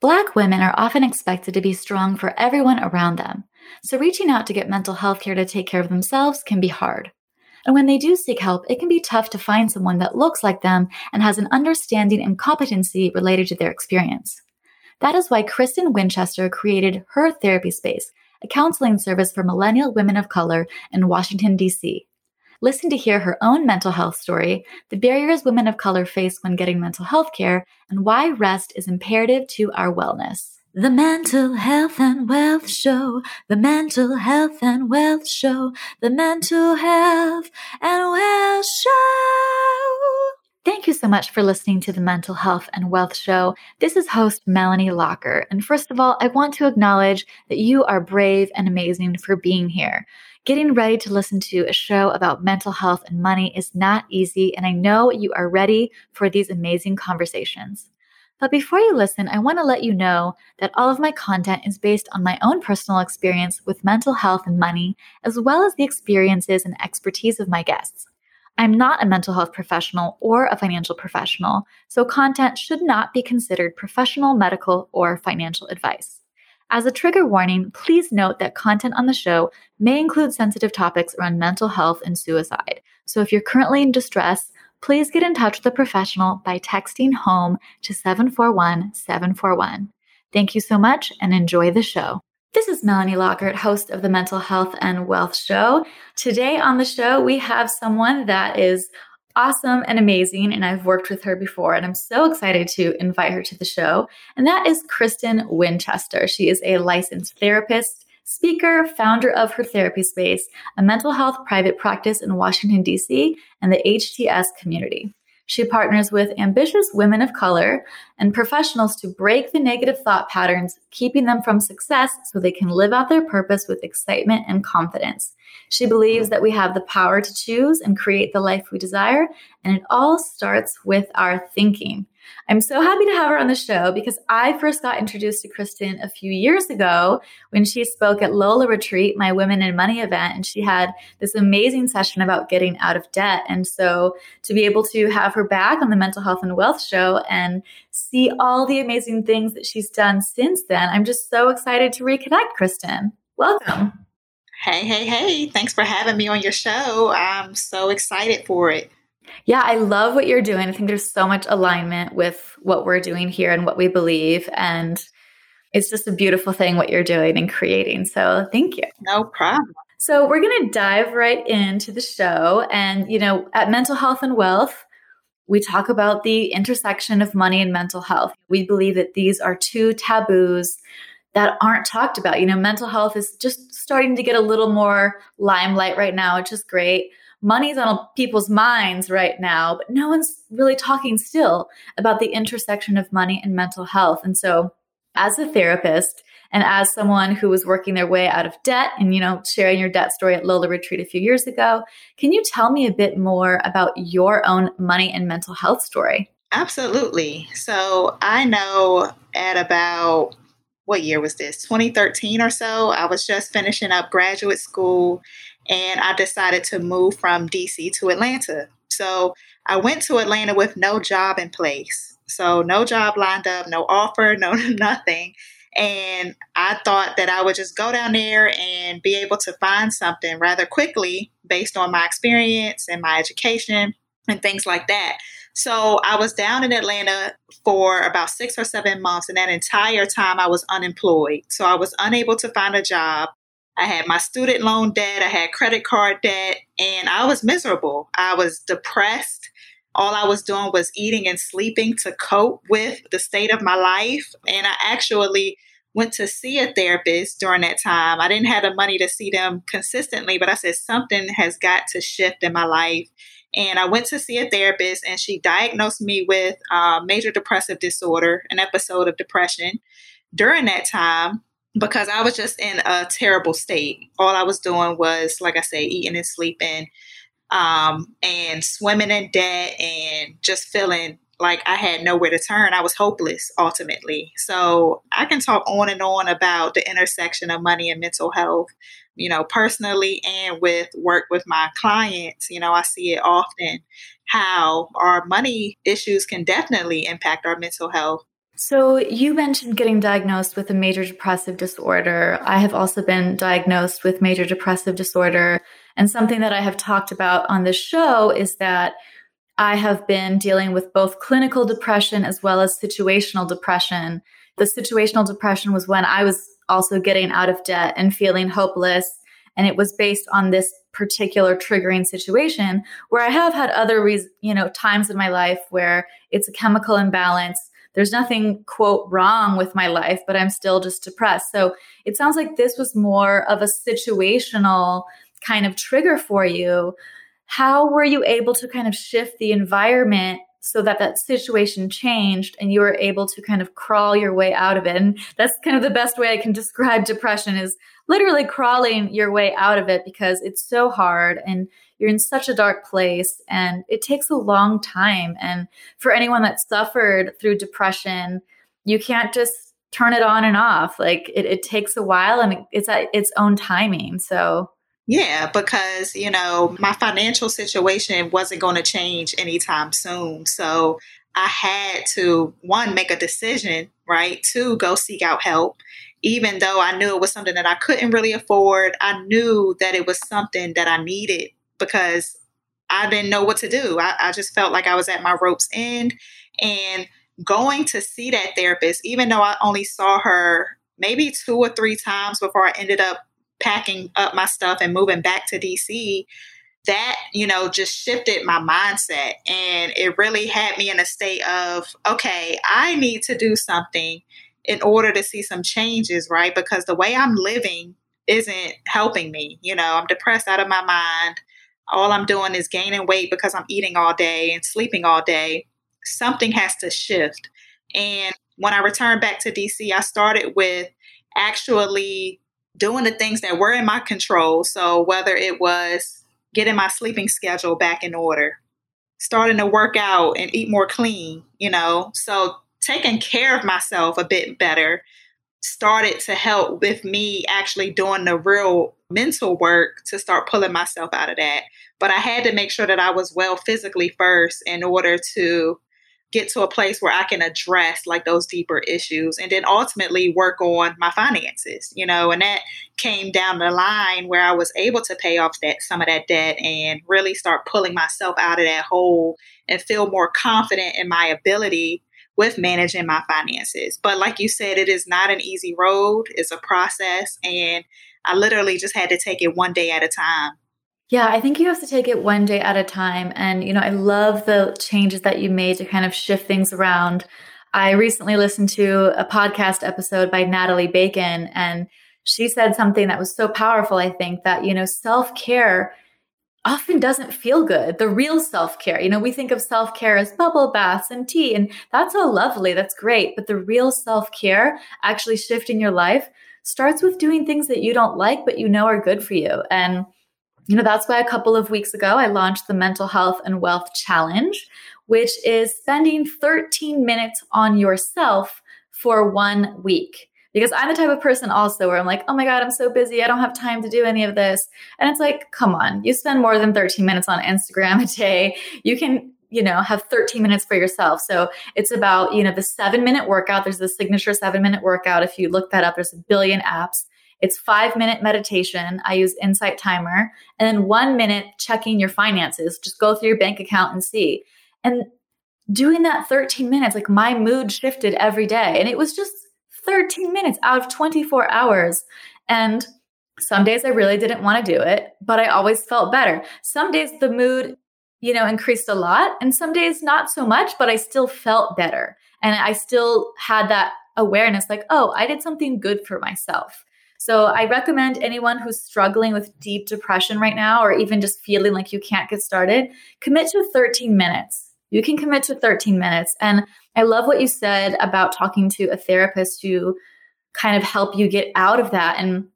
Black women are often expected to be strong for everyone around them, so reaching out to get mental health care to take care of themselves can be hard. And when they do seek help, it can be tough to find someone that looks like them and has an understanding and competency related to their experience. That is why Kristin Winchester created her therapy space, a counseling service for millennial women of color in Washington, D.C. Listen to hear her own mental health story, the barriers women of color face when getting mental health care, and why rest is imperative to our wellness. The Mental Health and Wealth Show, the Mental Health and Wealth Show, the Mental Health and Wealth Show. Thank you so much for listening to the Mental Health and Wealth Show. This is host Melanie Lockert. And first of all, I want to acknowledge that you are brave and amazing for being here. Getting ready to listen to a show about mental health and money is not easy, and I know you are ready for these amazing conversations. But before you listen, I want to let you know that all of my content is based on my own personal experience with mental health and money, as well as the experiences and expertise of my guests. I'm not a mental health professional or a financial professional, so content should not be considered professional, medical, or financial advice. As a trigger warning, please note that content on the show may include sensitive topics around mental health and suicide. So if you're currently in distress, please get in touch with a professional by texting HOME to 741 741. Thank you so much and enjoy the show. This is Melanie Lockert, host of the Mental Health and Wealth Show. Today on the show, we have someone that is awesome and amazing. And I've worked with her before, and I'm so excited to invite her to the show. And that is Kristin Winchester. She is a licensed therapist, speaker, founder of her therapy space, a mental health private practice in Washington, D.C., and the HTS community. She partners with ambitious women of color and professionals to break the negative thought patterns, keeping them from success so they can live out their purpose with excitement and confidence. She believes that we have the power to choose and create the life we desire, and it all starts with our thinking. I'm so happy to have her on the show because I first got introduced to Kristin a few years ago when she spoke at Lola Retreat, my Women in Money event, and she had this amazing session about getting out of debt. And so to be able to have her back on the Mental Health and Wealth show and see all the amazing things that she's done since then, I'm just so excited to reconnect, Kristin. Welcome. Hey, hey, hey. Thanks for having me on your show. I'm so excited for it. Yeah, I love what you're doing. I think there's so much alignment with what we're doing here and what we believe. And it's just a beautiful thing what you're doing and creating. So thank you. No problem. So we're going to dive right into the show. And, you know, at Mental Health and Wealth, we talk about the intersection of money and mental health. We believe that these are two taboos that aren't talked about. You know, mental health is just starting to get a little more limelight right now, which is great money's on people's minds right now, but no one's really talking still about the intersection of money and mental health. And so, as a therapist and as someone who was working their way out of debt and you know sharing your debt story at Lola Retreat a few years ago, can you tell me a bit more about your own money and mental health story? Absolutely. So, I know at about what year was this? 2013 or so. I was just finishing up graduate school and I decided to move from DC to Atlanta. So I went to Atlanta with no job in place. So no job lined up, no offer, no nothing. And I thought that I would just go down there and be able to find something rather quickly based on my experience and my education and things like that. So I was down in Atlanta for about six or seven months, and that entire time I was unemployed. So I was unable to find a job. I had my student loan debt, I had credit card debt, and I was miserable. I was depressed. All I was doing was eating and sleeping to cope with the state of my life. And I actually went to see a therapist during that time. I didn't have the money to see them consistently, but I said something has got to shift in my life. And I went to see a therapist, and she diagnosed me with uh, major depressive disorder, an episode of depression. During that time, because I was just in a terrible state. All I was doing was, like I say, eating and sleeping, um, and swimming in debt, and just feeling like I had nowhere to turn. I was hopeless ultimately. So I can talk on and on about the intersection of money and mental health, you know, personally and with work with my clients. You know, I see it often how our money issues can definitely impact our mental health So, you mentioned getting diagnosed with a major depressive disorder. I have also been diagnosed with major depressive disorder. And something that I have talked about on this show is that I have been dealing with both clinical depression as well as situational depression. The situational depression was when I was also getting out of debt and feeling hopeless. And it was based on this particular triggering situation where I have had other, re- you know, times in my life where it's a chemical imbalance there's nothing quote wrong with my life but i'm still just depressed so it sounds like this was more of a situational kind of trigger for you how were you able to kind of shift the environment so that that situation changed and you were able to kind of crawl your way out of it and that's kind of the best way i can describe depression is literally crawling your way out of it because it's so hard and you're in such a dark place and it takes a long time. And for anyone that suffered through depression, you can't just turn it on and off. Like it, it takes a while and it's at its own timing. So, yeah, because, you know, my financial situation wasn't going to change anytime soon. So I had to, one, make a decision, right? To go seek out help. Even though I knew it was something that I couldn't really afford, I knew that it was something that I needed because I didn't know what to do. I, I just felt like I was at my rope's end. And going to see that therapist, even though I only saw her maybe two or three times before I ended up packing up my stuff and moving back to DC, that, you know, just shifted my mindset. And it really had me in a state of, okay, I need to do something in order to see some changes, right? Because the way I'm living isn't helping me. You know, I'm depressed out of my mind all I'm doing is gaining weight because I'm eating all day and sleeping all day, something has to shift. And when I returned back to DC, I started with actually doing the things that were in my control. So whether it was getting my sleeping schedule back in order, starting to work out and eat more clean, you know, so taking care of myself a bit better started to help with me actually doing the real mental work to start pulling myself out of that. But I had to make sure that I was well physically first in order to get to a place where I can address like those deeper issues and then ultimately work on my finances, you know, and that came down the line where I was able to pay off that some of that debt and really start pulling myself out of that hole and feel more confident in my ability with managing my finances. But like you said, it is not an easy road, it's a process. And I literally just had to take it one day at a time. Yeah, I think you have to take it one day at a time. And, you know, I love the changes that you made to kind of shift things around. I recently listened to a podcast episode by Natalie Bacon, and she said something that was so powerful. I think that, you know, self care often doesn't feel good. The real self care, you know, we think of self care as bubble baths and tea, and that's all lovely. That's great. But the real self care, actually shifting your life, starts with doing things that you don't like, but you know are good for you. And, you know, that's why a couple of weeks ago, I launched the Mental Health and Wealth Challenge, which is spending 13 minutes on yourself for one week because I'm the type of person also where I'm like, oh my God, I'm so busy. I don't have time to do any of this. And it's like, come on, you spend more than 13 minutes on Instagram a day. You can, you know, have 13 minutes for yourself. So it's about, you know, the seven minute workout. There's the signature seven minute workout. If you look that up, there's a billion apps. It's five minute meditation. I use Insight Timer. And then one minute checking your finances. Just go through your bank account and see. And doing that 13 minutes, like my mood shifted every day. And it was just 13 minutes out of 24 hours. And some days I really didn't want to do it, but I always felt better. Some days the mood, you know, increased a lot, and some days not so much, but I still felt better. And I still had that awareness like, oh, I did something good for myself. So I recommend anyone who's struggling with deep depression right now, or even just feeling like you can't get started, commit to 13 minutes you can commit to 13 minutes. And I love what you said about talking to a therapist to kind of help you get out of that. And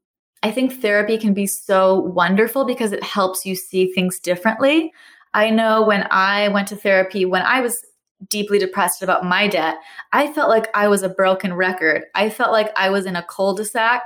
I think therapy can be so wonderful because it helps you see things differently. I know when I went to therapy, when I was deeply depressed about my debt, I felt like I was a broken record. I felt like I was in a cul de sac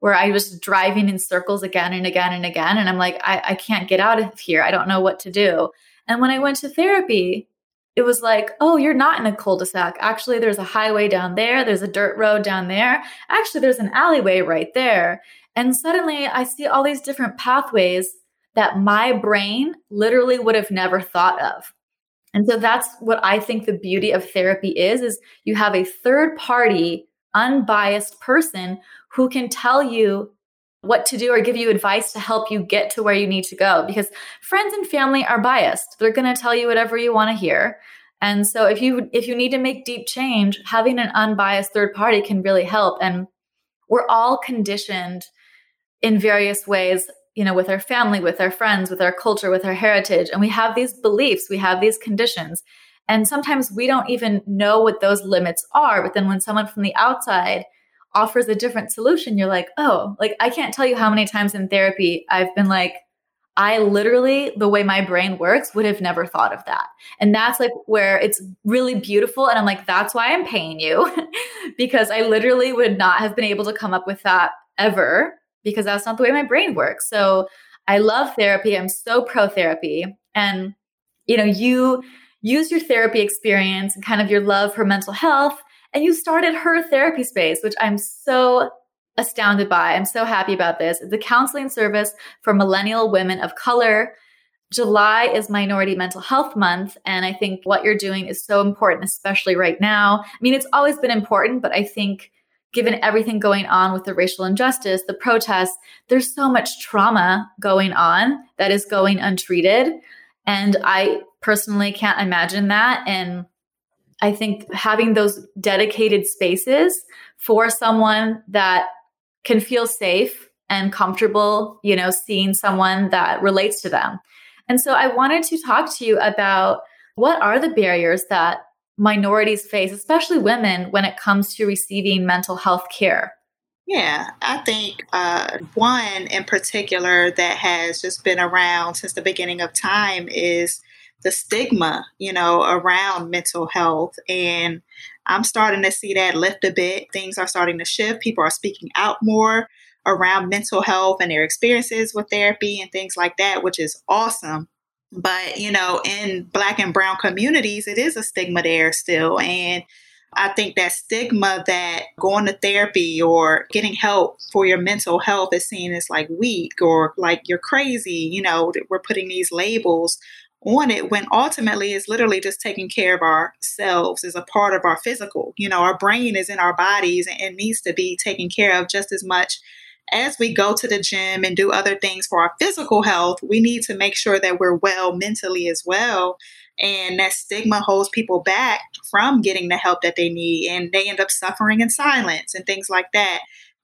where I was driving in circles again and again and again. And I'm like, I, I can't get out of here. I don't know what to do. And when I went to therapy, it was like, oh, you're not in a cul-de-sac. Actually, there's a highway down there. There's a dirt road down there. Actually, there's an alleyway right there. And suddenly I see all these different pathways that my brain literally would have never thought of. And so that's what I think the beauty of therapy is is you have a third party unbiased person who can tell you what to do or give you advice to help you get to where you need to go. Because friends and family are biased. They're going to tell you whatever you want to hear. And so if you if you need to make deep change having an unbiased third party can really help. And we're all conditioned in various ways you know with our family with our friends with our culture with our heritage. And we have these beliefs we have these conditions. And sometimes we don't even know what those limits are. But then when someone from the outside offers a different solution, you're like, oh, like I can't tell you how many times in therapy I've been like, I literally, the way my brain works, would have never thought of that. And that's like where it's really beautiful. And I'm like, that's why I'm paying you because I literally would not have been able to come up with that ever because that's not the way my brain works. So I love therapy. I'm so pro therapy. And, you know, you use your therapy experience and kind of your love for mental health and you started her therapy space, which I'm so astounded by. I'm so happy about this. The counseling service for millennial women of color. July is Minority Mental Health Month. And I think what you're doing is so important, especially right now. I mean, it's always been important, but I think given everything going on with the racial injustice, the protests, there's so much trauma going on that is going untreated. And I personally can't imagine that. And I think having those dedicated spaces for someone that can feel safe and comfortable, you know, seeing someone that relates to them. And so I wanted to talk to you about what are the barriers that minorities face, especially women, when it comes to receiving mental health care? Yeah, I think uh, one in particular that has just been around since the beginning of time is the stigma, you know, around mental health. And I'm starting to see that lift a bit. Things are starting to shift. People are speaking out more around mental health and their experiences with therapy and things like that, which is awesome. But, you know, in Black and Brown communities, it is a stigma there still. And I think that stigma that going to therapy or getting help for your mental health is seen as like weak or like you're crazy. You know, we're putting these labels on it when ultimately it's literally just taking care of ourselves as a part of our physical. You know, our brain is in our bodies and needs to be taken care of just as much as we go to the gym and do other things for our physical health. We need to make sure that we're well mentally as well. And that stigma holds people back from getting the help that they need, and they end up suffering in silence and things like that.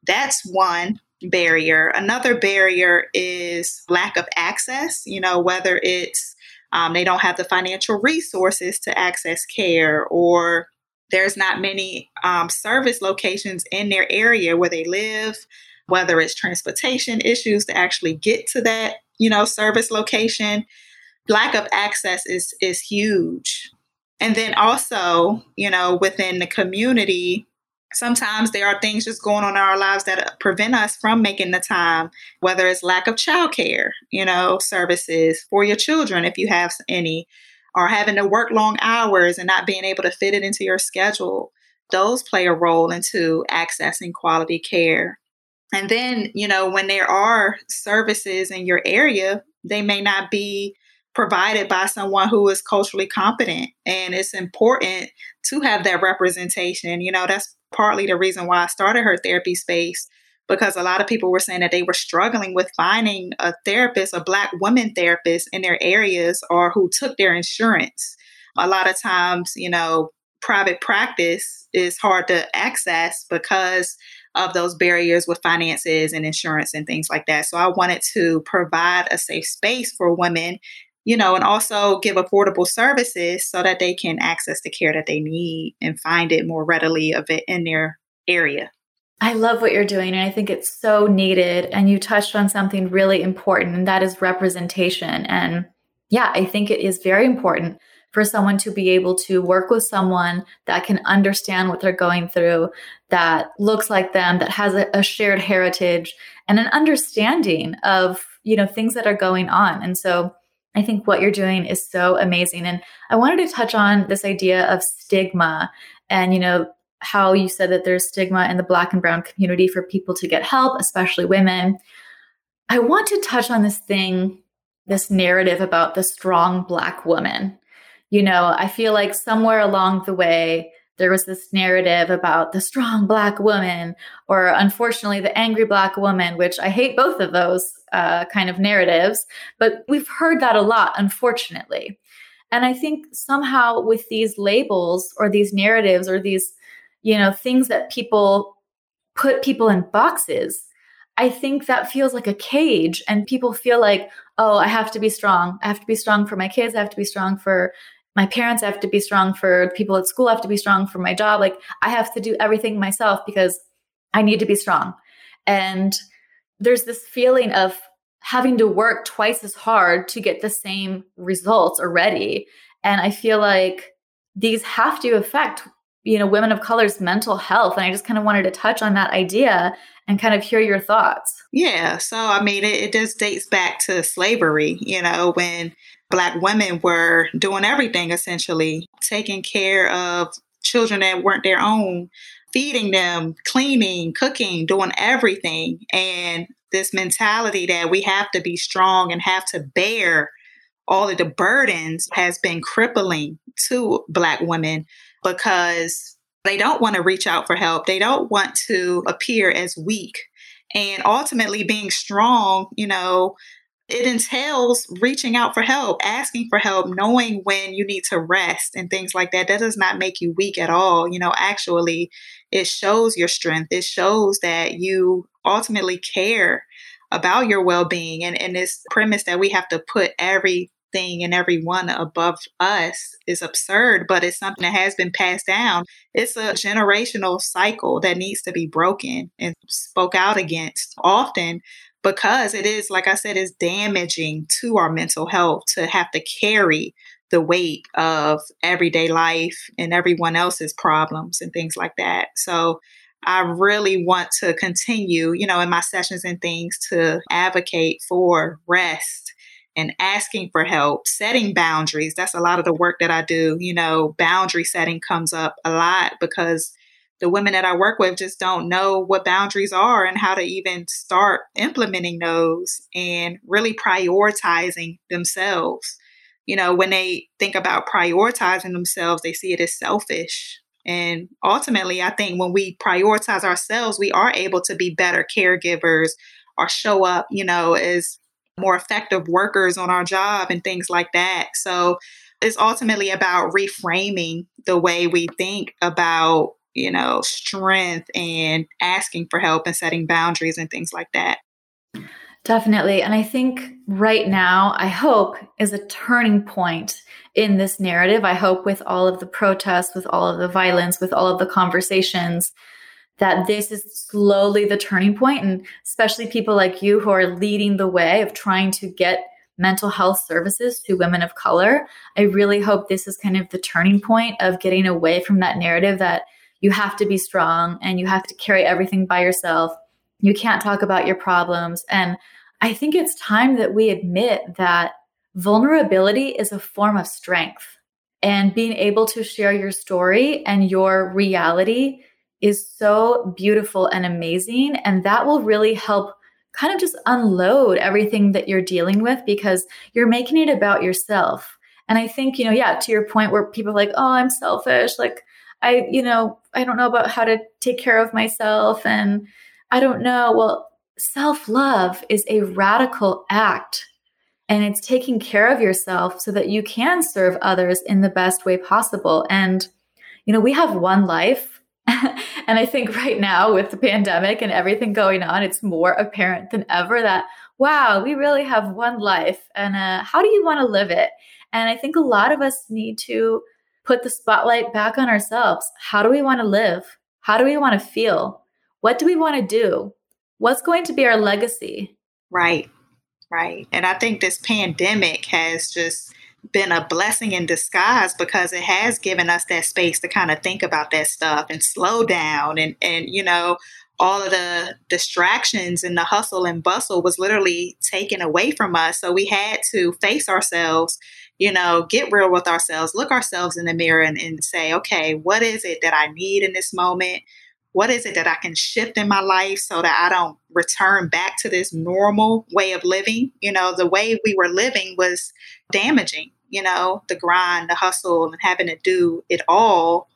That's one barrier. Another barrier is lack of access, you know, whether it's um, they don't have the financial resources to access care, or there's not many um, service locations in their area where they live, whether it's transportation issues to actually get to that, you know, service location. Lack of access is is huge. And then also, you know, within the community, sometimes there are things just going on in our lives that prevent us from making the time whether it's lack of childcare you know services for your children if you have any or having to work long hours and not being able to fit it into your schedule. Those play a role into accessing quality care. And then you know when there are services in your area they may not be provided by someone who is culturally competent and it's important to have that representation you know that's partly the reason why I started her therapy space because a lot of people were saying that they were struggling with finding a therapist, a Black woman therapist in their areas or who took their insurance. A lot of times, you know, private practice is hard to access because of those barriers with finances and insurance and things like that. So I wanted to provide a safe space for women you know, and also give affordable services so that they can access the care that they need and find it more readily of it in their area. I love what you're doing, and I think it's so needed. And you touched on something really important, and that is representation. And yeah, I think it is very important for someone to be able to work with someone that can understand what they're going through, that looks like them, that has a, shared heritage and an understanding of, you know, things that are going on. And so I think what you're doing is so amazing. And I wanted to touch on this idea of stigma and, you know, how you said that there's stigma in the black and brown community for people to get help, especially women. I want to touch on this thing, this narrative about the strong black woman. You know, I feel like somewhere along the way, there was this narrative about the strong black woman, or unfortunately, the angry black woman, which I hate both of those uh, kind of narratives, but we've heard that a lot, unfortunately. And I think somehow with these labels or these narratives or these, you know, things that people put people in boxes, I think that feels like a cage. And people feel like, oh, I have to be strong. I have to be strong for my kids. I have to be strong for my parents. I have to be strong for people at school. I have to be strong for my job. Like I have to do everything myself because I need to be strong. And there's this feeling of having to work twice as hard to get the same results already. And I feel like these have to affect, you know, women of color's mental health. And I just kind of wanted to touch on that idea and kind of hear your thoughts. Yeah. So, I mean, it, it just dates back to slavery, you know, when Black women were doing everything essentially, taking care of children that weren't their own, feeding them, cleaning, cooking, doing everything. And this mentality that we have to be strong and have to bear all of the burdens has been crippling to Black women because they don't want to reach out for help. They don't want to appear as weak. And ultimately, being strong, you know, it entails reaching out for help, asking for help, knowing when you need to rest and things like that. That does not make you weak at all. You know, actually, it shows your strength. It shows that you ultimately care about your well being. And, and this premise that we have to put everything and everyone above us is absurd, but it's something that has been passed down. It's a generational cycle that needs to be broken and spoke out against often because it is, like I said, it's damaging to our mental health to have to carry the weight of everyday life and everyone else's problems and things like that. So I really want to continue, you know, in my sessions and things to advocate for rest and asking for help, setting boundaries. That's a lot of the work that I do. You know, boundary setting comes up a lot because the women that I work with just don't know what boundaries are and how to even start implementing those and really prioritizing themselves. You know, when they think about prioritizing themselves, they see it as selfish. And ultimately, I think when we prioritize ourselves, we are able to be better caregivers or show up, you know, as more effective workers on our job and things like that. So it's ultimately about reframing the way we think about you know, strength and asking for help and setting boundaries and things like that. Definitely. And I think right now, I hope, is a turning point in this narrative. I hope with all of the protests, with all of the violence, with all of the conversations, that this is slowly the turning point. and especially people like you who are leading the way of trying to get mental health services to women of color. I really hope this is kind of the turning point of getting away from that narrative that you have to be strong and you have to carry everything by yourself. You can't talk about your problems. And I think it's time that we admit that vulnerability is a form of strength. And being able to share your story and your reality is so beautiful and amazing. And that will really help kind of just unload everything that you're dealing with because you're making it about yourself. And I think, you know, yeah, to your point where people are like, oh, I'm selfish. Like, I, you know, I don't know about how to take care of myself. And I don't know. Well, self love is a radical act and it's taking care of yourself so that you can serve others in the best way possible. And, you know, we have one life. and I think right now with the pandemic and everything going on, it's more apparent than ever that, wow, we really have one life. And uh, how do you want to live it? And I think a lot of us need to put the spotlight back on ourselves. How do we want to live? How do we want to feel? What do we want to do? What's going to be our legacy? Right, right. And I think this pandemic has just been a blessing in disguise because it has given us that space to kind of think about that stuff and slow down and and you know all of the distractions and the hustle and bustle was literally taken away from us. So we had to face ourselves, you know, get real with ourselves, look ourselves in the mirror and, and say, okay, what is it that I need in this moment? What is it that I can shift in my life so that I don't return back to this normal way of living? You know, the way we were living was damaging, you know, the grind, the hustle, and having to do it all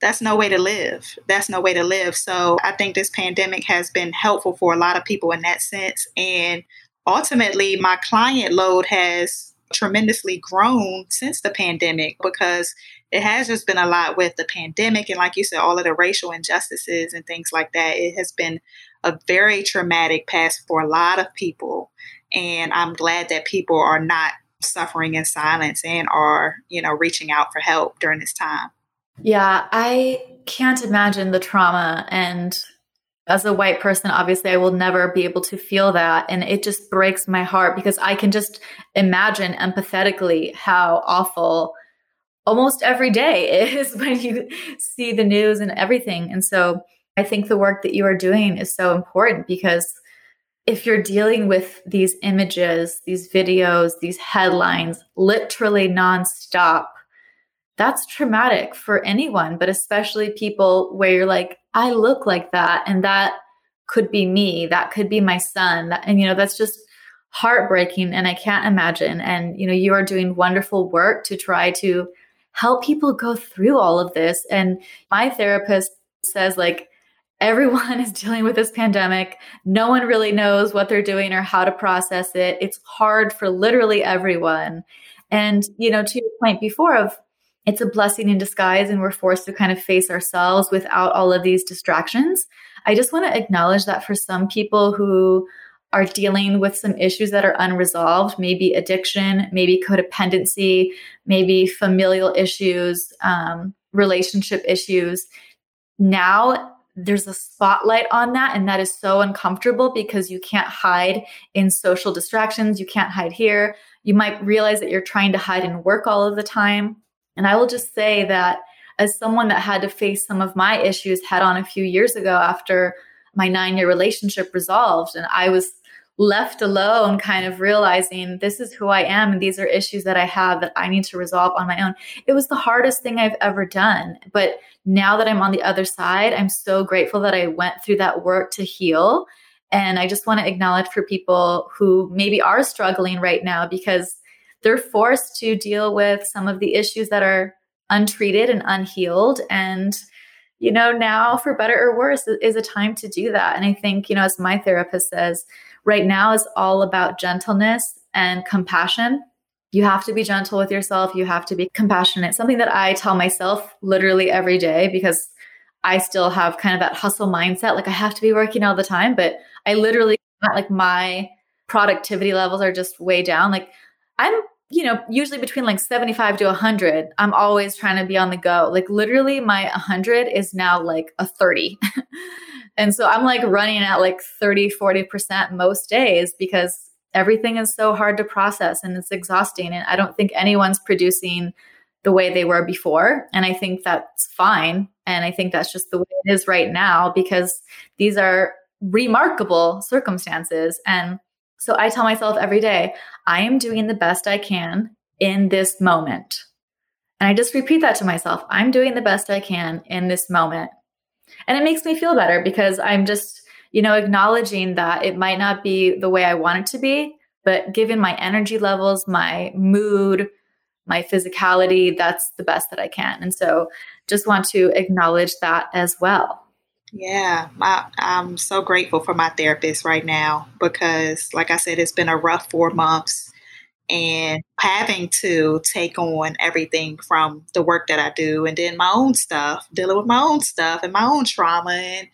that's no way to live. That's no way to live. So I think this pandemic has been helpful for a lot of people in that sense. And ultimately, my client load has tremendously grown since the pandemic because it has just been a lot with the pandemic and like you said all of the racial injustices and things like that it has been a very traumatic past for a lot of people and i'm glad that people are not suffering in silence and are you know reaching out for help during this time yeah, I can't imagine the trauma. And as a white person, obviously, I will never be able to feel that. And it just breaks my heart because I can just imagine empathetically how awful almost every day is when you see the news and everything. And so I think the work that you are doing is so important because if you're dealing with these images, these videos, these headlines, literally nonstop, that's traumatic for anyone, but especially people where you're like, I look like that. And that could be me. That could be my son. And, you know, that's just heartbreaking. And I can't imagine. And, you know, you are doing wonderful work to try to help people go through all of this. And my therapist says, like, everyone is dealing with this pandemic. No one really knows what they're doing or how to process it. It's hard for literally everyone. And, you know, to your point before of it's a blessing in disguise and we're forced to kind of face ourselves without all of these distractions. I just want to acknowledge that for some people who are dealing with some issues that are unresolved, maybe addiction, maybe codependency, maybe familial issues, um, relationship issues. Now there's a spotlight on that, and that is so uncomfortable because you can't hide in social distractions. You can't hide here. You might realize that you're trying to hide in work all of the time. And I will just say that as someone that had to face some of my issues head on a few years ago after my nine year relationship resolved, and I was left alone, kind of realizing this is who I am and these are issues that I have that I need to resolve on my own. It was the hardest thing I've ever done. But now that I'm on the other side, I'm so grateful that I went through that work to heal. And I just want to acknowledge for people who maybe are struggling right now because they're forced to deal with some of the issues that are untreated and unhealed. And, you know, now for better or worse is a time to do that. And I think, you know, as my therapist says, right now is all about gentleness and compassion. You have to be gentle with yourself. You have to be compassionate. Something that I tell myself literally every day because I still have kind of that hustle mindset. Like I have to be working all the time, but I literally, like my productivity levels are just way down. Like I'm, you know, usually between like 75 to 100. I'm always trying to be on the go. Like literally my 100 is now like a 30. and so I'm like running at like 30, 40% most days because everything is so hard to process and it's exhausting. And I don't think anyone's producing the way they were before. And I think that's fine. And I think that's just the way it is right now because these are remarkable circumstances. And so I tell myself every day, I am doing the best I can in this moment. And I just repeat that to myself I'm doing the best I can in this moment. And it makes me feel better because I'm just, you know, acknowledging that it might not be the way I want it to be, but given my energy levels, my mood, my physicality, that's the best that I can. And so just want to acknowledge that as well. Yeah, my, I'm so grateful for my therapist right now because, like I said, it's been a rough four months and having to take on everything from the work that I do and then my own stuff, dealing with my own stuff and my own trauma and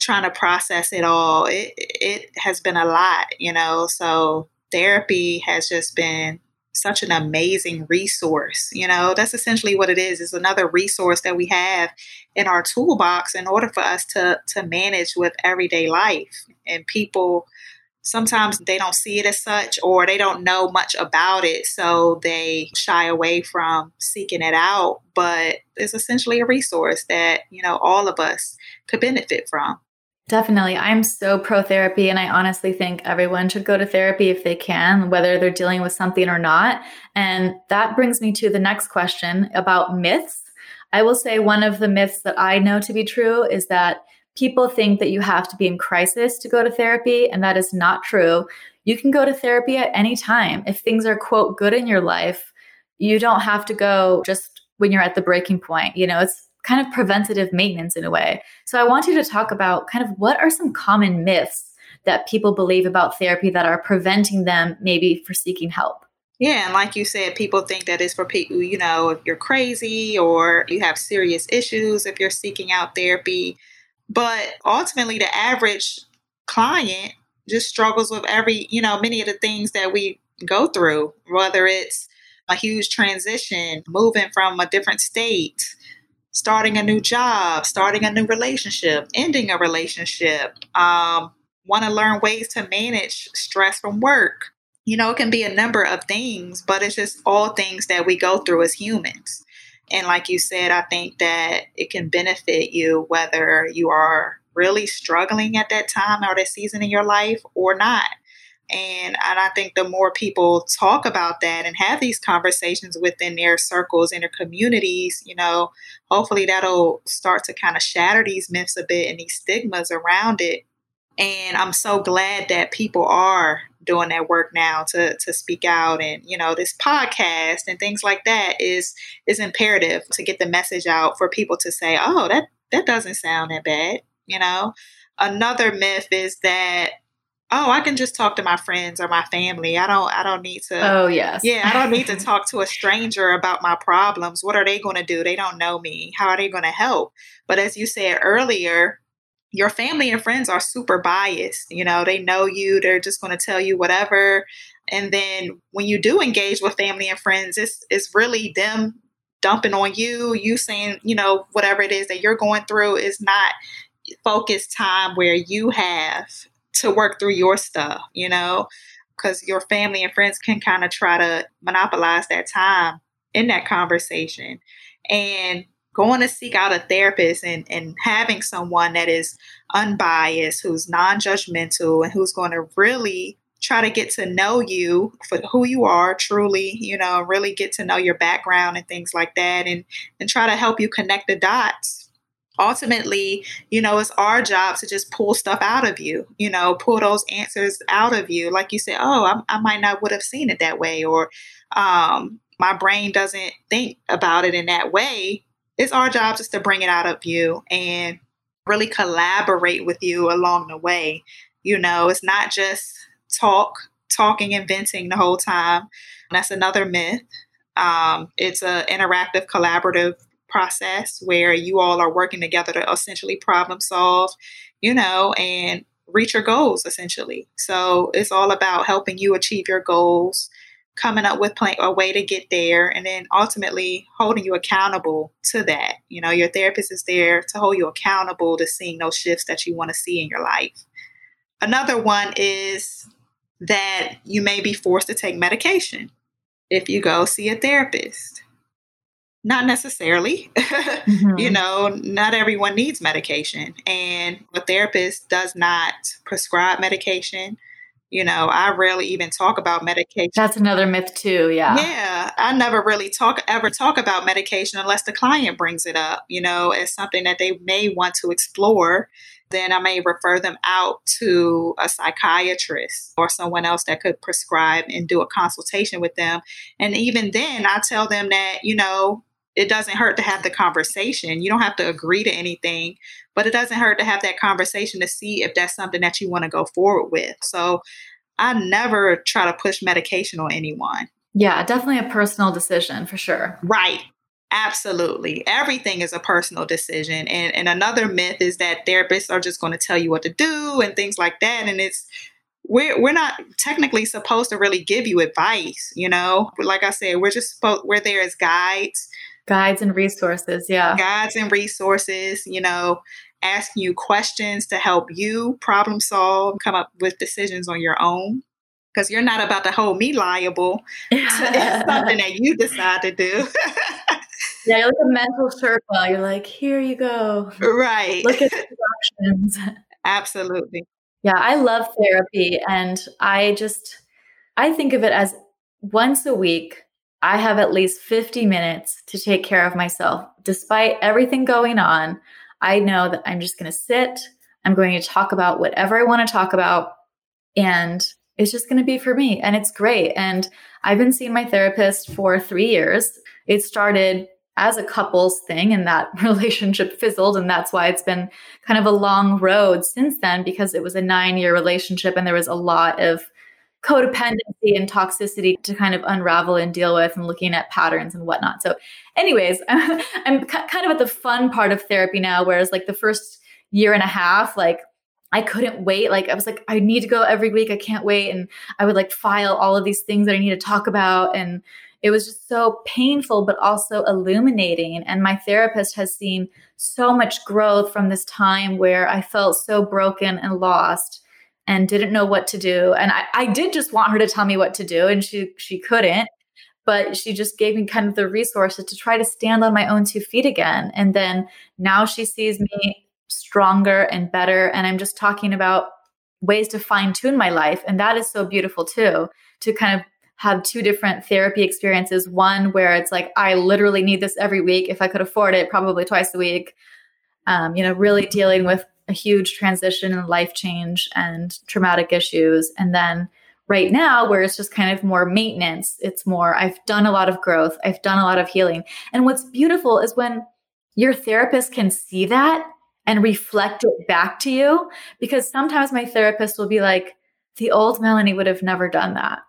trying to process it all. It, it has been a lot, you know, so therapy has just been such an amazing resource. You know, that's essentially what it is. It's another resource that we have in our toolbox in order for us to to manage with everyday life. And people sometimes they don't see it as such or they don't know much about it, so they shy away from seeking it out, but it's essentially a resource that, you know, all of us could benefit from. Definitely. I'm so pro therapy, and I honestly think everyone should go to therapy if they can, whether they're dealing with something or not. And that brings me to the next question about myths. I will say one of the myths that I know to be true is that people think that you have to be in crisis to go to therapy, and that is not true. You can go to therapy at any time. If things are, quote, good in your life, you don't have to go just when you're at the breaking point. You know, it's kind of preventative maintenance in a way. So I want you to talk about kind of what are some common myths that people believe about therapy that are preventing them maybe for seeking help. Yeah, and like you said, people think that it's for people, you know, if you're crazy or you have serious issues if you're seeking out therapy. But ultimately, the average client just struggles with every, you know, many of the things that we go through, whether it's a huge transition, moving from a different state, starting a new job, starting a new relationship, ending a relationship, um, want to learn ways to manage stress from work. You know, it can be a number of things, but it's just all things that we go through as humans. And like you said, I think that it can benefit you whether you are really struggling at that time or that season in your life or not. And, and I think the more people talk about that and have these conversations within their circles and their communities, you know, hopefully that'll start to kind of shatter these myths a bit and these stigmas around it. And I'm so glad that people are doing that work now to to speak out and you know this podcast and things like that is is imperative to get the message out for people to say oh that that doesn't sound that bad you know another myth is that oh i can just talk to my friends or my family. I don't i don't need to oh yes. Yeah i don't need to talk to a stranger about my problems. What are they going to do? They don't know me. How are they going to help? But as you said earlier your family and friends are super biased you know? They know you. They're just going to tell you whatever. And then when you do engage with family and friends it's it's really them dumping on you. You saying you know whatever it is that you're going through is not focused time where you have to work through your stuff, you know, because your family and friends can kind of try to monopolize that time in that conversation. And going to seek out a therapist and, and having someone that is unbiased, who's non judgmental, and who's going to really try to get to know you for who you are truly, you know, really get to know your background and things like that and and try to help you connect the dots ultimately, you know, it's our job to just pull stuff out of you, you know, pull those answers out of you. Like you say, oh, I, I might not would have seen it that way, or um, my brain doesn't think about it in that way. It's our job just to bring it out of you and really collaborate with you along the way. You know, it's not just talk, talking and venting the whole time. That's another myth. Um, it's an interactive, collaborative process where you all are working together to essentially problem solve, you know, and reach your goals essentially. So it's all about helping you achieve your goals, coming up with a way to get there, and then ultimately holding you accountable to that. You know, your therapist is there to hold you accountable to seeing those shifts that you want to see in your life. Another one is that you may be forced to take medication if you go see a therapist. Not necessarily. Mm-hmm. you know, not everyone needs medication, and a therapist does not prescribe medication. You know, I rarely even talk about medication. That's another myth too, yeah. Yeah, I never really talk ever talk about medication unless the client brings it up, you know, as something that they may want to explore then I may refer them out to a psychiatrist or someone else that could prescribe and do a consultation with them. And even then, I tell them that, you know, it doesn't hurt to have the conversation. You don't have to agree to anything, but it doesn't hurt to have that conversation to see if that's something that you want to go forward with. So I never try to push medication on anyone. Yeah, definitely a personal decision for sure. Right. Absolutely. Everything is a personal decision. And and another myth is that therapists are just going to tell you what to do and things like that. And it's we're we're not technically supposed to really give you advice, you know. Like I said, we're just supposed we're there as guides guides and resources yeah. Guides and resources you know asking you questions to help you problem solve come up with decisions on your own. Because you're not about to hold me liable to something that you decide to do. Yeah you're like a mental circle. You're like here you go. Right. Look at the options. Absolutely. Yeah, I love therapy and I just I think of it as once a week I have at least 50 minutes to take care of myself. Despite everything going on, I know that I'm just going to sit, I'm going to talk about whatever I want to talk about and it's just going to be for me and it's great. And I've been seeing my therapist for 3 years. It started as a couples thing and that relationship fizzled and that's why it's been kind of a long road since then because it was a 9 year relationship and there was a lot of codependency and toxicity to kind of unravel and deal with and looking at patterns and whatnot. So anyways, I'm, I'm kind of at the fun part of therapy now whereas like the first year and a half like I couldn't wait. Like I was like, I need to go every week. I can't wait. And I would like file all of these things that I need to talk about. And it was just so painful, but also illuminating. And my therapist has seen so much growth from this time where I felt so broken and lost and didn't know what to do. And I, I did just want her to tell me what to do, and she she couldn't. But she just gave me kind of the resources to try to stand on my own two feet again. And then now she sees me stronger and better. And I'm just talking about ways to fine tune my life. And that is so beautiful too, to kind of have two different therapy experiences. One where it's like, I literally need this every week. If I could afford it, probably twice a week. Um, you know, really dealing with a huge transition and life change and traumatic issues. And then right now, where it's just kind of more maintenance, it's more, I've done a lot of growth, I've done a lot of healing. And what's beautiful is when your therapist can see that and reflect it back to you. Because sometimes my therapist will be like, the old Melanie would have never done that.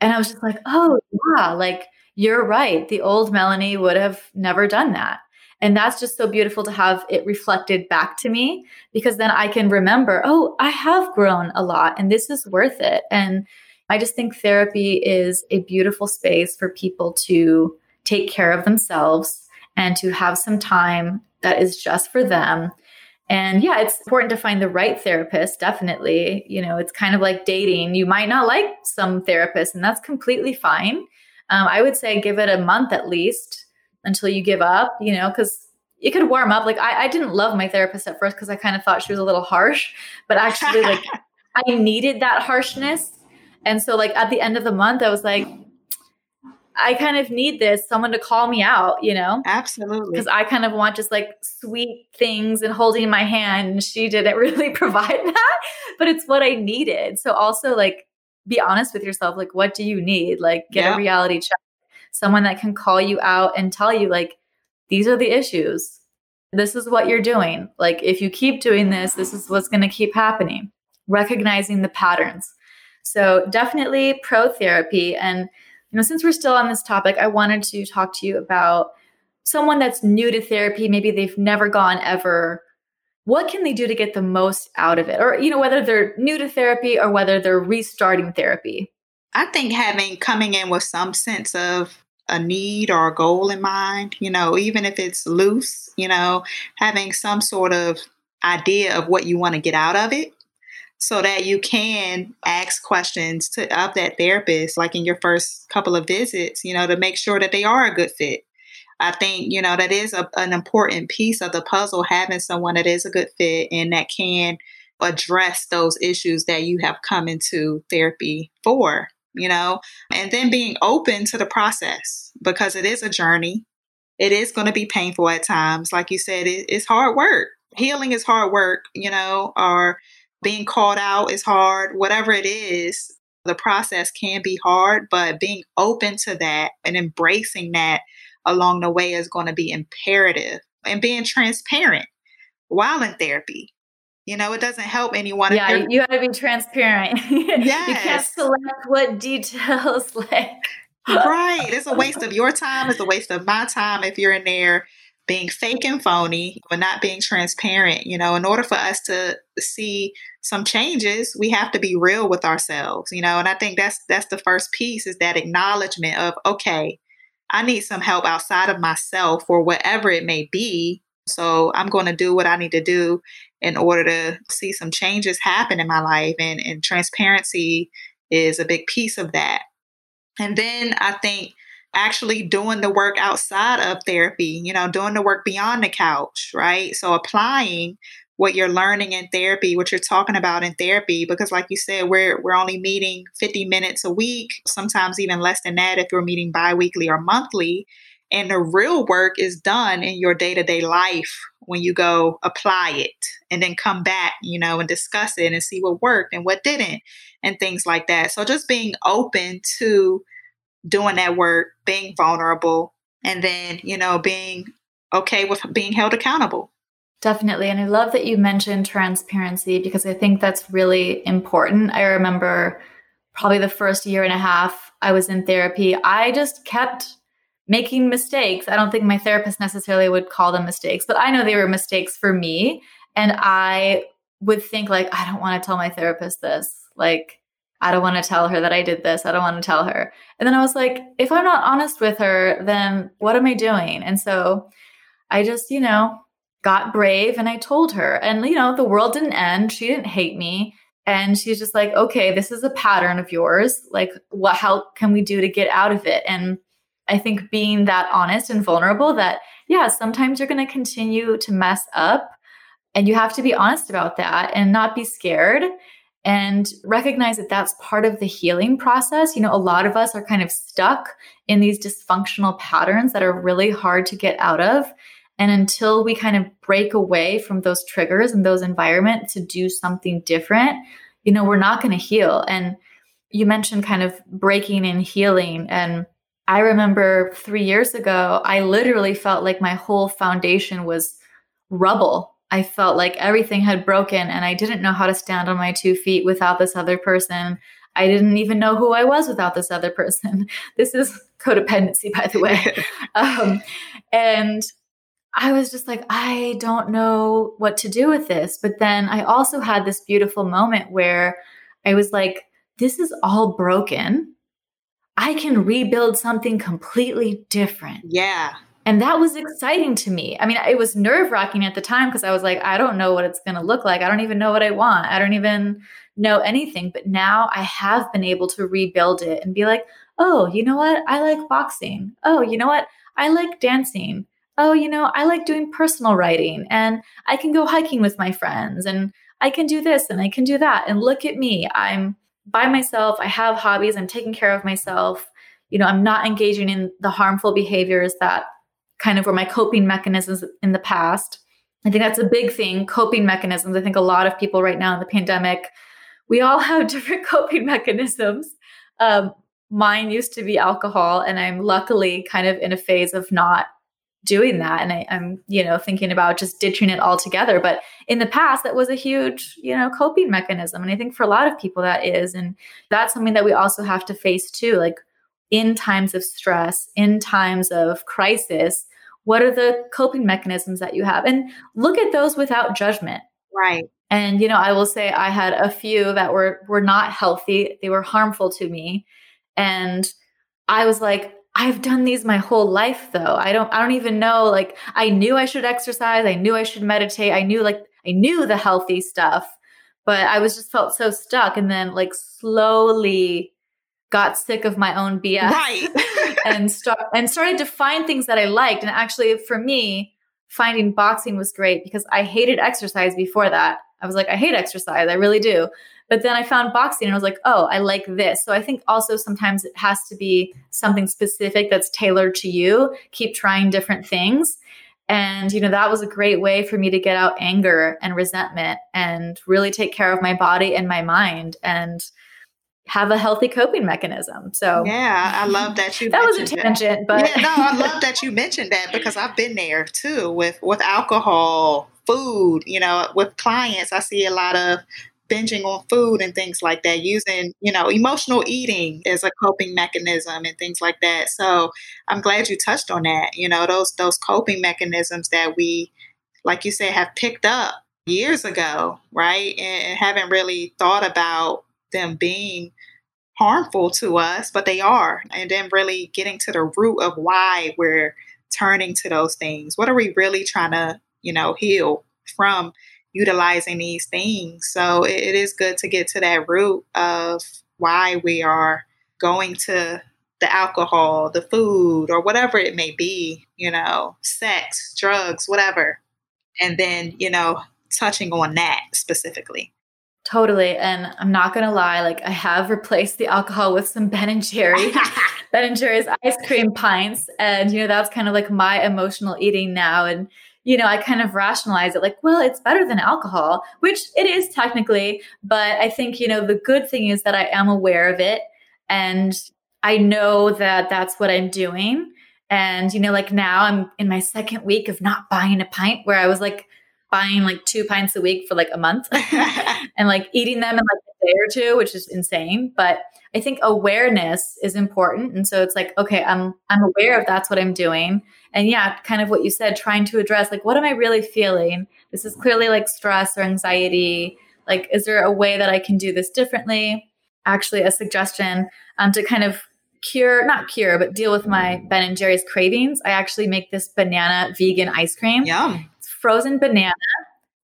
And I was just like, oh, yeah, like you're right. The old Melanie would have never done that. And that's just so beautiful to have it reflected back to me because then I can remember, oh, I have grown a lot and this is worth it. And I just think therapy is a beautiful space for people to take care of themselves and to have some time that is just for them. And yeah, it's important to find the right therapist, definitely. You know, it's kind of like dating. You might not like some therapist, and that's completely fine. Um, I would say give it a month at least until you give up, you know, because it could warm up. Like I, I didn't love my therapist at first because I kind of thought she was a little harsh, but actually like I needed that harshness. And so like at the end of the month, I was like, I kind of need this, someone to call me out, you know? Absolutely. Because I kind of want just like sweet things and holding my hand. And she didn't really provide that, but it's what I needed. So also like be honest with yourself. Like, what do you need? Like get a reality check someone that can call you out and tell you, like, these are the issues. This is what you're doing. Like, if you keep doing this, this is what's going to keep happening. Recognizing the patterns. So, definitely pro therapy. And, you know, since we're still on this topic, I wanted to talk to you about someone that's new to therapy. Maybe they've never gone ever what can they do to get the most out of it or you know whether they're new to therapy or whether they're restarting therapy i think having coming in with some sense of a need or a goal in mind, you know, even if it's loose, you know, having some sort of idea of what you want to get out of it so that you can ask questions to of that therapist like in your first couple of visits, you know, to make sure that they are a good fit. I think, you know, that is a, an important piece of the puzzle having someone that is a good fit and that can address those issues that you have come into therapy for you know, and then being open to the process because it is a journey. It is going to be painful at times. Like you said, it, it's hard work. Healing is hard work, you know, or being called out is hard. Whatever it is, the process can be hard, but being open to that and embracing that along the way is going to be imperative and being transparent while in therapy you know, it doesn't help anyone. Yeah, you got to be transparent. Yes. you can't select what details like. right. It's a waste of your time. It's a waste of my time if you're in there being fake and phony, but not being transparent. You know, in order for us to see some changes, we have to be real with ourselves. You know, and I think that's that's the first piece is that acknowledgement of okay, I need some help outside of myself or whatever it may be. So I'm going to do what I need to do in order to see some changes happen in my life. And, and transparency is a big piece of that. And then I think actually doing the work outside of therapy, you know, doing the work beyond the couch, right? So applying what you're learning in therapy, what you're talking about in therapy, because like you said, we're we're only meeting 50 minutes a week, sometimes even less than that if you're meeting biweekly or monthly. And the real work is done in your day-to-day life when you go apply it and then come back, you know, and discuss it and see what worked and what didn't and things like that. So just being open to doing that work, being vulnerable, and then, you know, being okay with being held accountable. Definitely. And I love that you mentioned transparency because I think that's really important. I remember probably the first year and a half I was in therapy, I just kept making mistakes. I don't think my therapist necessarily would call them mistakes, but I know they were mistakes for me. And I would think, like, I don't want to tell my therapist this. Like, I don't want to tell her that I did this. I don't want to tell her. And then I was like, if I'm not honest with her, then what am I doing? And so I just, you know, got brave and I told her. And, you know, the world didn't end. She didn't hate me. And she's just like, okay, this is a pattern of yours. Like, what, how can we do to get out of it? And I think being that honest and vulnerable that, yeah, sometimes you're going to continue to mess up and you have to be honest about that and not be scared and recognize that that's part of the healing process. You know, a lot of us are kind of stuck in these dysfunctional patterns that are really hard to get out of. And until we kind of break away from those triggers and those environments to do something different, you know, we're not going to heal. And you mentioned kind of breaking and healing. And I remember three years ago, I literally felt like my whole foundation was rubble. I felt like everything had broken and I didn't know how to stand on my two feet without this other person. I didn't even know who I was without this other person. This is codependency, by the way. um, and I was just like, I don't know what to do with this. But then I also had this beautiful moment where I was like, this is all broken. I can rebuild something completely different. Yeah. And that was exciting to me. I mean, it was nerve wracking at the time because I was like, I don't know what it's going to look like. I don't even know what I want. I don't even know anything. But now I have been able to rebuild it and be like, oh, you know what? I like boxing. Oh, you know what? I like dancing oh, you know, I like doing personal writing and I can go hiking with my friends and I can do this and I can do that. And look at me. I'm by myself. I have hobbies. I'm taking care of myself. You know, I'm not engaging in the harmful behaviors that kind of were my coping mechanisms in the past. I think that's a big thing coping mechanisms. I think a lot of people right now in the pandemic, we all have different coping mechanisms. Um, mine used to be alcohol, and I'm luckily kind of in a phase of not doing that. And I, am you know thinking about just ditching it altogether. But in the past that was a huge you know coping mechanism. And i think for a lot of people that is. And that's something that we also have to face too. Like in times of stress in times of crisis what are the coping mechanisms that you have? And look at those without judgment. Right. And you know i will say i had a few that were were not healthy. They were harmful to me. And i was like I've done these my whole life though. I don't I don't even know like I knew I should exercise, I knew I should meditate, I knew like I knew the healthy stuff, but I was just felt so stuck and then like slowly got sick of my own BS. Right. and start and started to find things that I liked and actually for me finding boxing was great because I hated exercise before that. I was like I hate exercise, I really do. But then I found boxing and I was like, oh, I like this. So I think also sometimes it has to be something specific that's tailored to you. Keep trying different things. And, you know, that was a great way for me to get out anger and resentment and really take care of my body and my mind and have a healthy coping mechanism. So yeah, I love that you. that was a tangent, that. but yeah, no, I love that you mentioned that because I've been there too with with alcohol, food. You know, with clients, I see a lot of binging on food and things like that, using, you know, emotional eating as a coping mechanism and things like that. So I'm glad you touched on that. You know, those those coping mechanisms that we, like you said, have picked up years ago, right? And haven't really thought about them being harmful to us, but they are. And then really getting to the root of why we're turning to those things. What are we really trying to, you know, heal from? Utilizing these things. So it, it is good to get to that root of why we are going to the alcohol, the food, or whatever it may be, you know, sex, drugs, whatever. And then, you know, touching on that specifically. Totally. And I'm not going to lie, like I have replaced the alcohol with some Ben and Jerry, Ben and Jerry's ice cream pints. And, you know, that's kind of like my emotional eating now. And, you know, I kind of rationalize it like, well, it's better than alcohol, which it is technically. But I think, you know, the good thing is that I am aware of it and I know that that's what I'm doing. And, you know, like now I'm in my second week of not buying a pint where I was like, buying like two pints a week for like a month and like eating them in like a day or two, which is insane. But I think awareness is important. And so it's like, okay, I'm I'm aware of that's what I'm doing. And yeah, kind of what you said, trying to address like what am I really feeling? This is clearly like stress or anxiety. Like, is there a way that I can do this differently? Actually, a suggestion um, to kind of cure, not cure, but deal with my Ben and Jerry's cravings. I actually make this banana vegan ice cream. Yum frozen banana,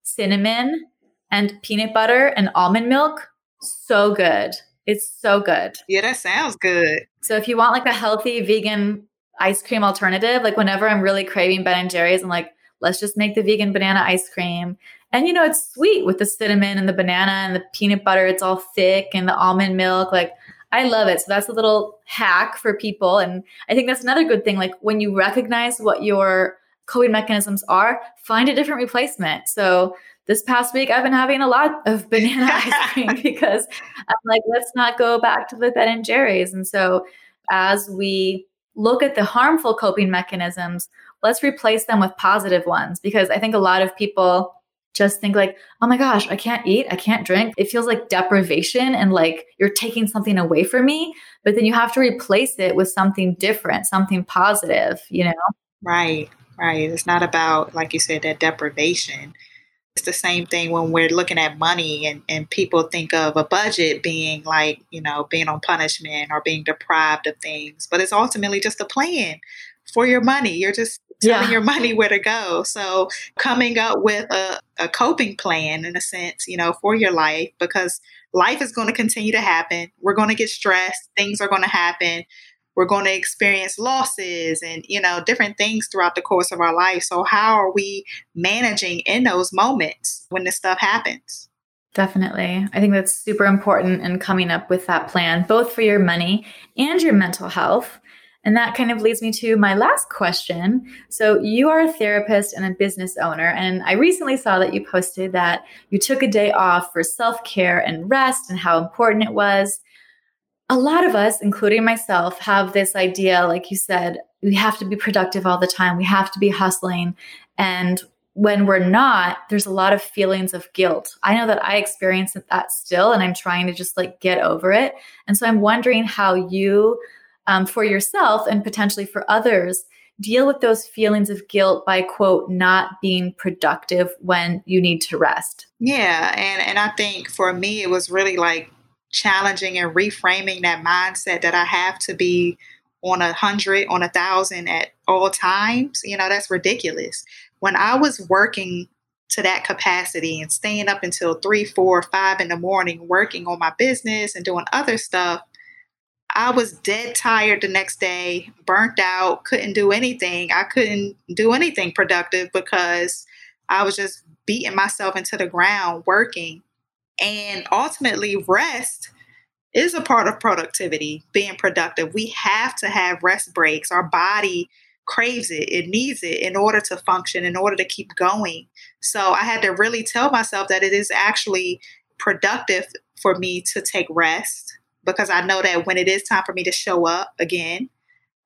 cinnamon, and peanut butter and almond milk. So good. It's so good. Yeah, that sounds good. So if you want like a healthy vegan ice cream alternative, like whenever I'm really craving Ben and Jerry's, I'm like, let's just make the vegan banana ice cream. And you know, it's sweet with the cinnamon and the banana and the peanut butter. It's all thick and the almond milk. Like I love it. So that's a little hack for people. And I think that's another good thing. Like when you recognize what your coping mechanisms are, find a different replacement. So this past week, I've been having a lot of banana ice cream because I'm like, let's not go back to the Ben and Jerry's. And so as we look at the harmful coping mechanisms, let's replace them with positive ones because I think a lot of people just think like, oh my gosh, I can't eat, I can't drink. It feels like deprivation and like you're taking something away from me. But then you have to replace it with something different, something positive, you know? Right right? It's not about, like you said, that deprivation. It's the same thing when we're looking at money and, and people think of a budget being like, you know, being on punishment or being deprived of things. But it's ultimately just a plan for your money. You're just telling yeah. your money where to go. So coming up with a, a coping plan in a sense, you know, for your life, because life is going to continue to happen. We're going to get stressed. Things are going to happen we're going to experience losses and you know different things throughout the course of our life so how are we managing in those moments when this stuff happens Definitely. I think that's super important in coming up with that plan, both for your money and your mental health. And that kind of leads me to my last question. So, you are a therapist and a business owner, and I recently saw that you posted that you took a day off for self care and rest and how important it was a lot of us, including myself, have this idea, like you said, we have to be productive all the time, we have to be hustling. And when we're not, there's a lot of feelings of guilt. I know that I experience that still, and I'm trying to just like get over it. And so I'm wondering how you, um, for yourself and potentially for others, deal with those feelings of guilt by quote not being productive when you need to rest. Yeah, and and I think for me it was really like challenging and reframing that mindset that I have to be on a hundred, on a thousand at all times. You know, that's ridiculous. When I was working to that capacity and staying up until three, four, five in the morning working on my business and doing other stuff, I was dead tired the next day, burnt out, couldn't do anything. I couldn't do anything productive because I was just beating myself into the ground working. And ultimately, rest is a part of productivity, being productive. We have to have rest breaks. Our body craves it, it needs it in order to function, in order to keep going. So I had to really tell myself that it is actually productive for me to take rest because I know that when it is time for me to show up again,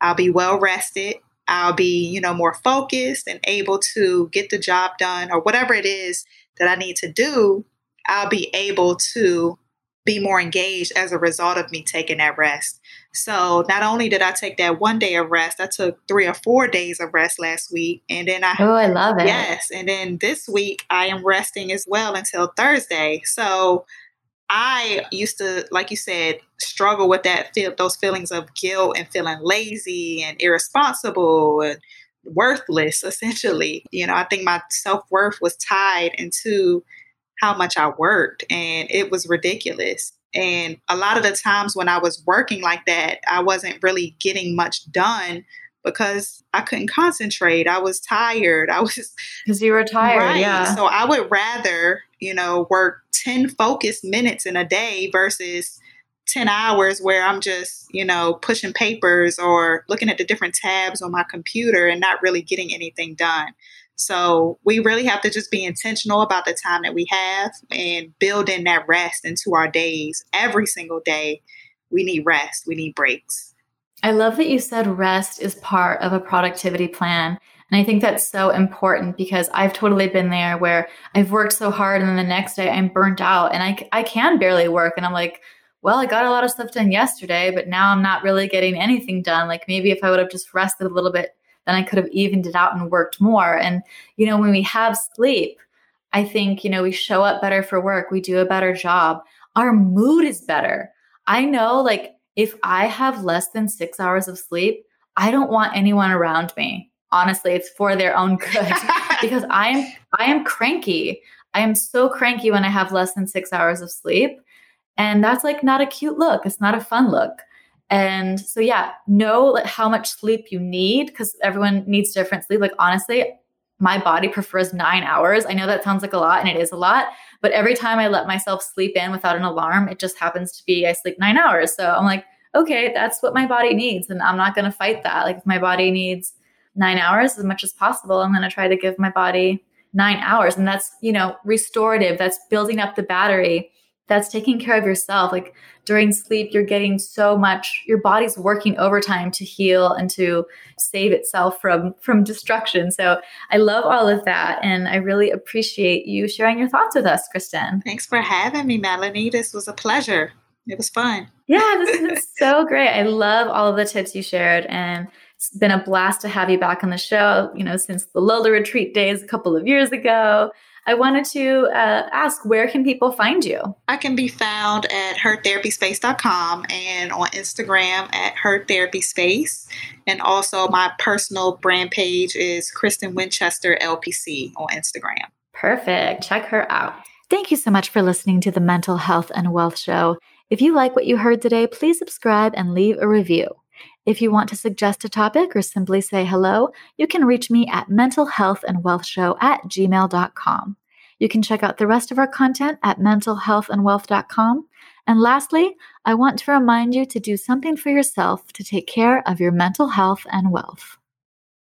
I'll be well rested. I'll be, you know, more focused and able to get the job done or whatever it is that I need to do I'll be able to be more engaged as a result of me taking that rest. So not only did I take that one day of rest, I took three or four days of rest last week. And then I Oh, I love it. Yes. And then this week I am resting as well until Thursday. So I used to, like you said, struggle with that feel those feelings of guilt and feeling lazy and irresponsible and worthless essentially. You know, I think my self-worth was tied into how much I worked, and it was ridiculous. And a lot of the times when I was working like that, I wasn't really getting much done because I couldn't concentrate. I was tired. I was because you were tired. Right. Yeah. So I would rather, you know, work 10 focused minutes in a day versus 10 hours where I'm just, you know, pushing papers or looking at the different tabs on my computer and not really getting anything done. So we really have to just be intentional about the time that we have and build in that rest into our days. Every single day, we need rest, we need breaks. I love that you said rest is part of a productivity plan. And I think that's so important because I've totally been there where I've worked so hard and then the next day I'm burnt out and I, I can barely work. And I'm like, well, I got a lot of stuff done yesterday, but now I'm not really getting anything done. Like maybe if I would have just rested a little bit then I could have evened it out and worked more. And, you know, when we have sleep, I think, you know, we show up better for work, we do a better job, our mood is better. I know, like, if I have less than six hours of sleep, I don't want anyone around me. Honestly, it's for their own good because I am I am cranky. I am so cranky when I have less than six hours of sleep. And that's like not a cute look. It's not a fun look. And so, yeah, know like how much sleep you need because everyone needs different sleep. Like, honestly, my body prefers nine hours. I know that sounds like a lot and it is a lot, but every time I let myself sleep in without an alarm, it just happens to be I sleep nine hours. So I'm like, okay, that's what my body needs. And I'm not going to fight that. Like, if my body needs nine hours as much as possible, I'm going to try to give my body nine hours. And that's, you know, restorative, that's building up the battery that's taking care of yourself. Like during sleep, you're getting so much, your body's working overtime to heal and to save itself from from destruction. So I love all of that. And I really appreciate you sharing your thoughts with us, Kristin. Thanks for having me, Melanie. This was a pleasure. It was fun. Yeah, this is so great. I love all of the tips you shared and it's been a blast to have you back on the show, you know, since the Lola retreat days a couple of years ago. I wanted to uh, ask where can people find you? I can be found at hertherapyspace.com and on Instagram at hertherapyspace. And also, my personal brand page is Kristin Winchester LPC on Instagram. Perfect. Check her out. Thank you so much for listening to the Mental Health and Wealth Show. If you like what you heard today, please subscribe and leave a review. If you want to suggest a topic or simply say hello, you can reach me at mentalhealthandwealthshow at gmail.com. You can check out the rest of our content at mentalhealthandwealth.com. And lastly, I want to remind you to do something for yourself to take care of your mental health and wealth.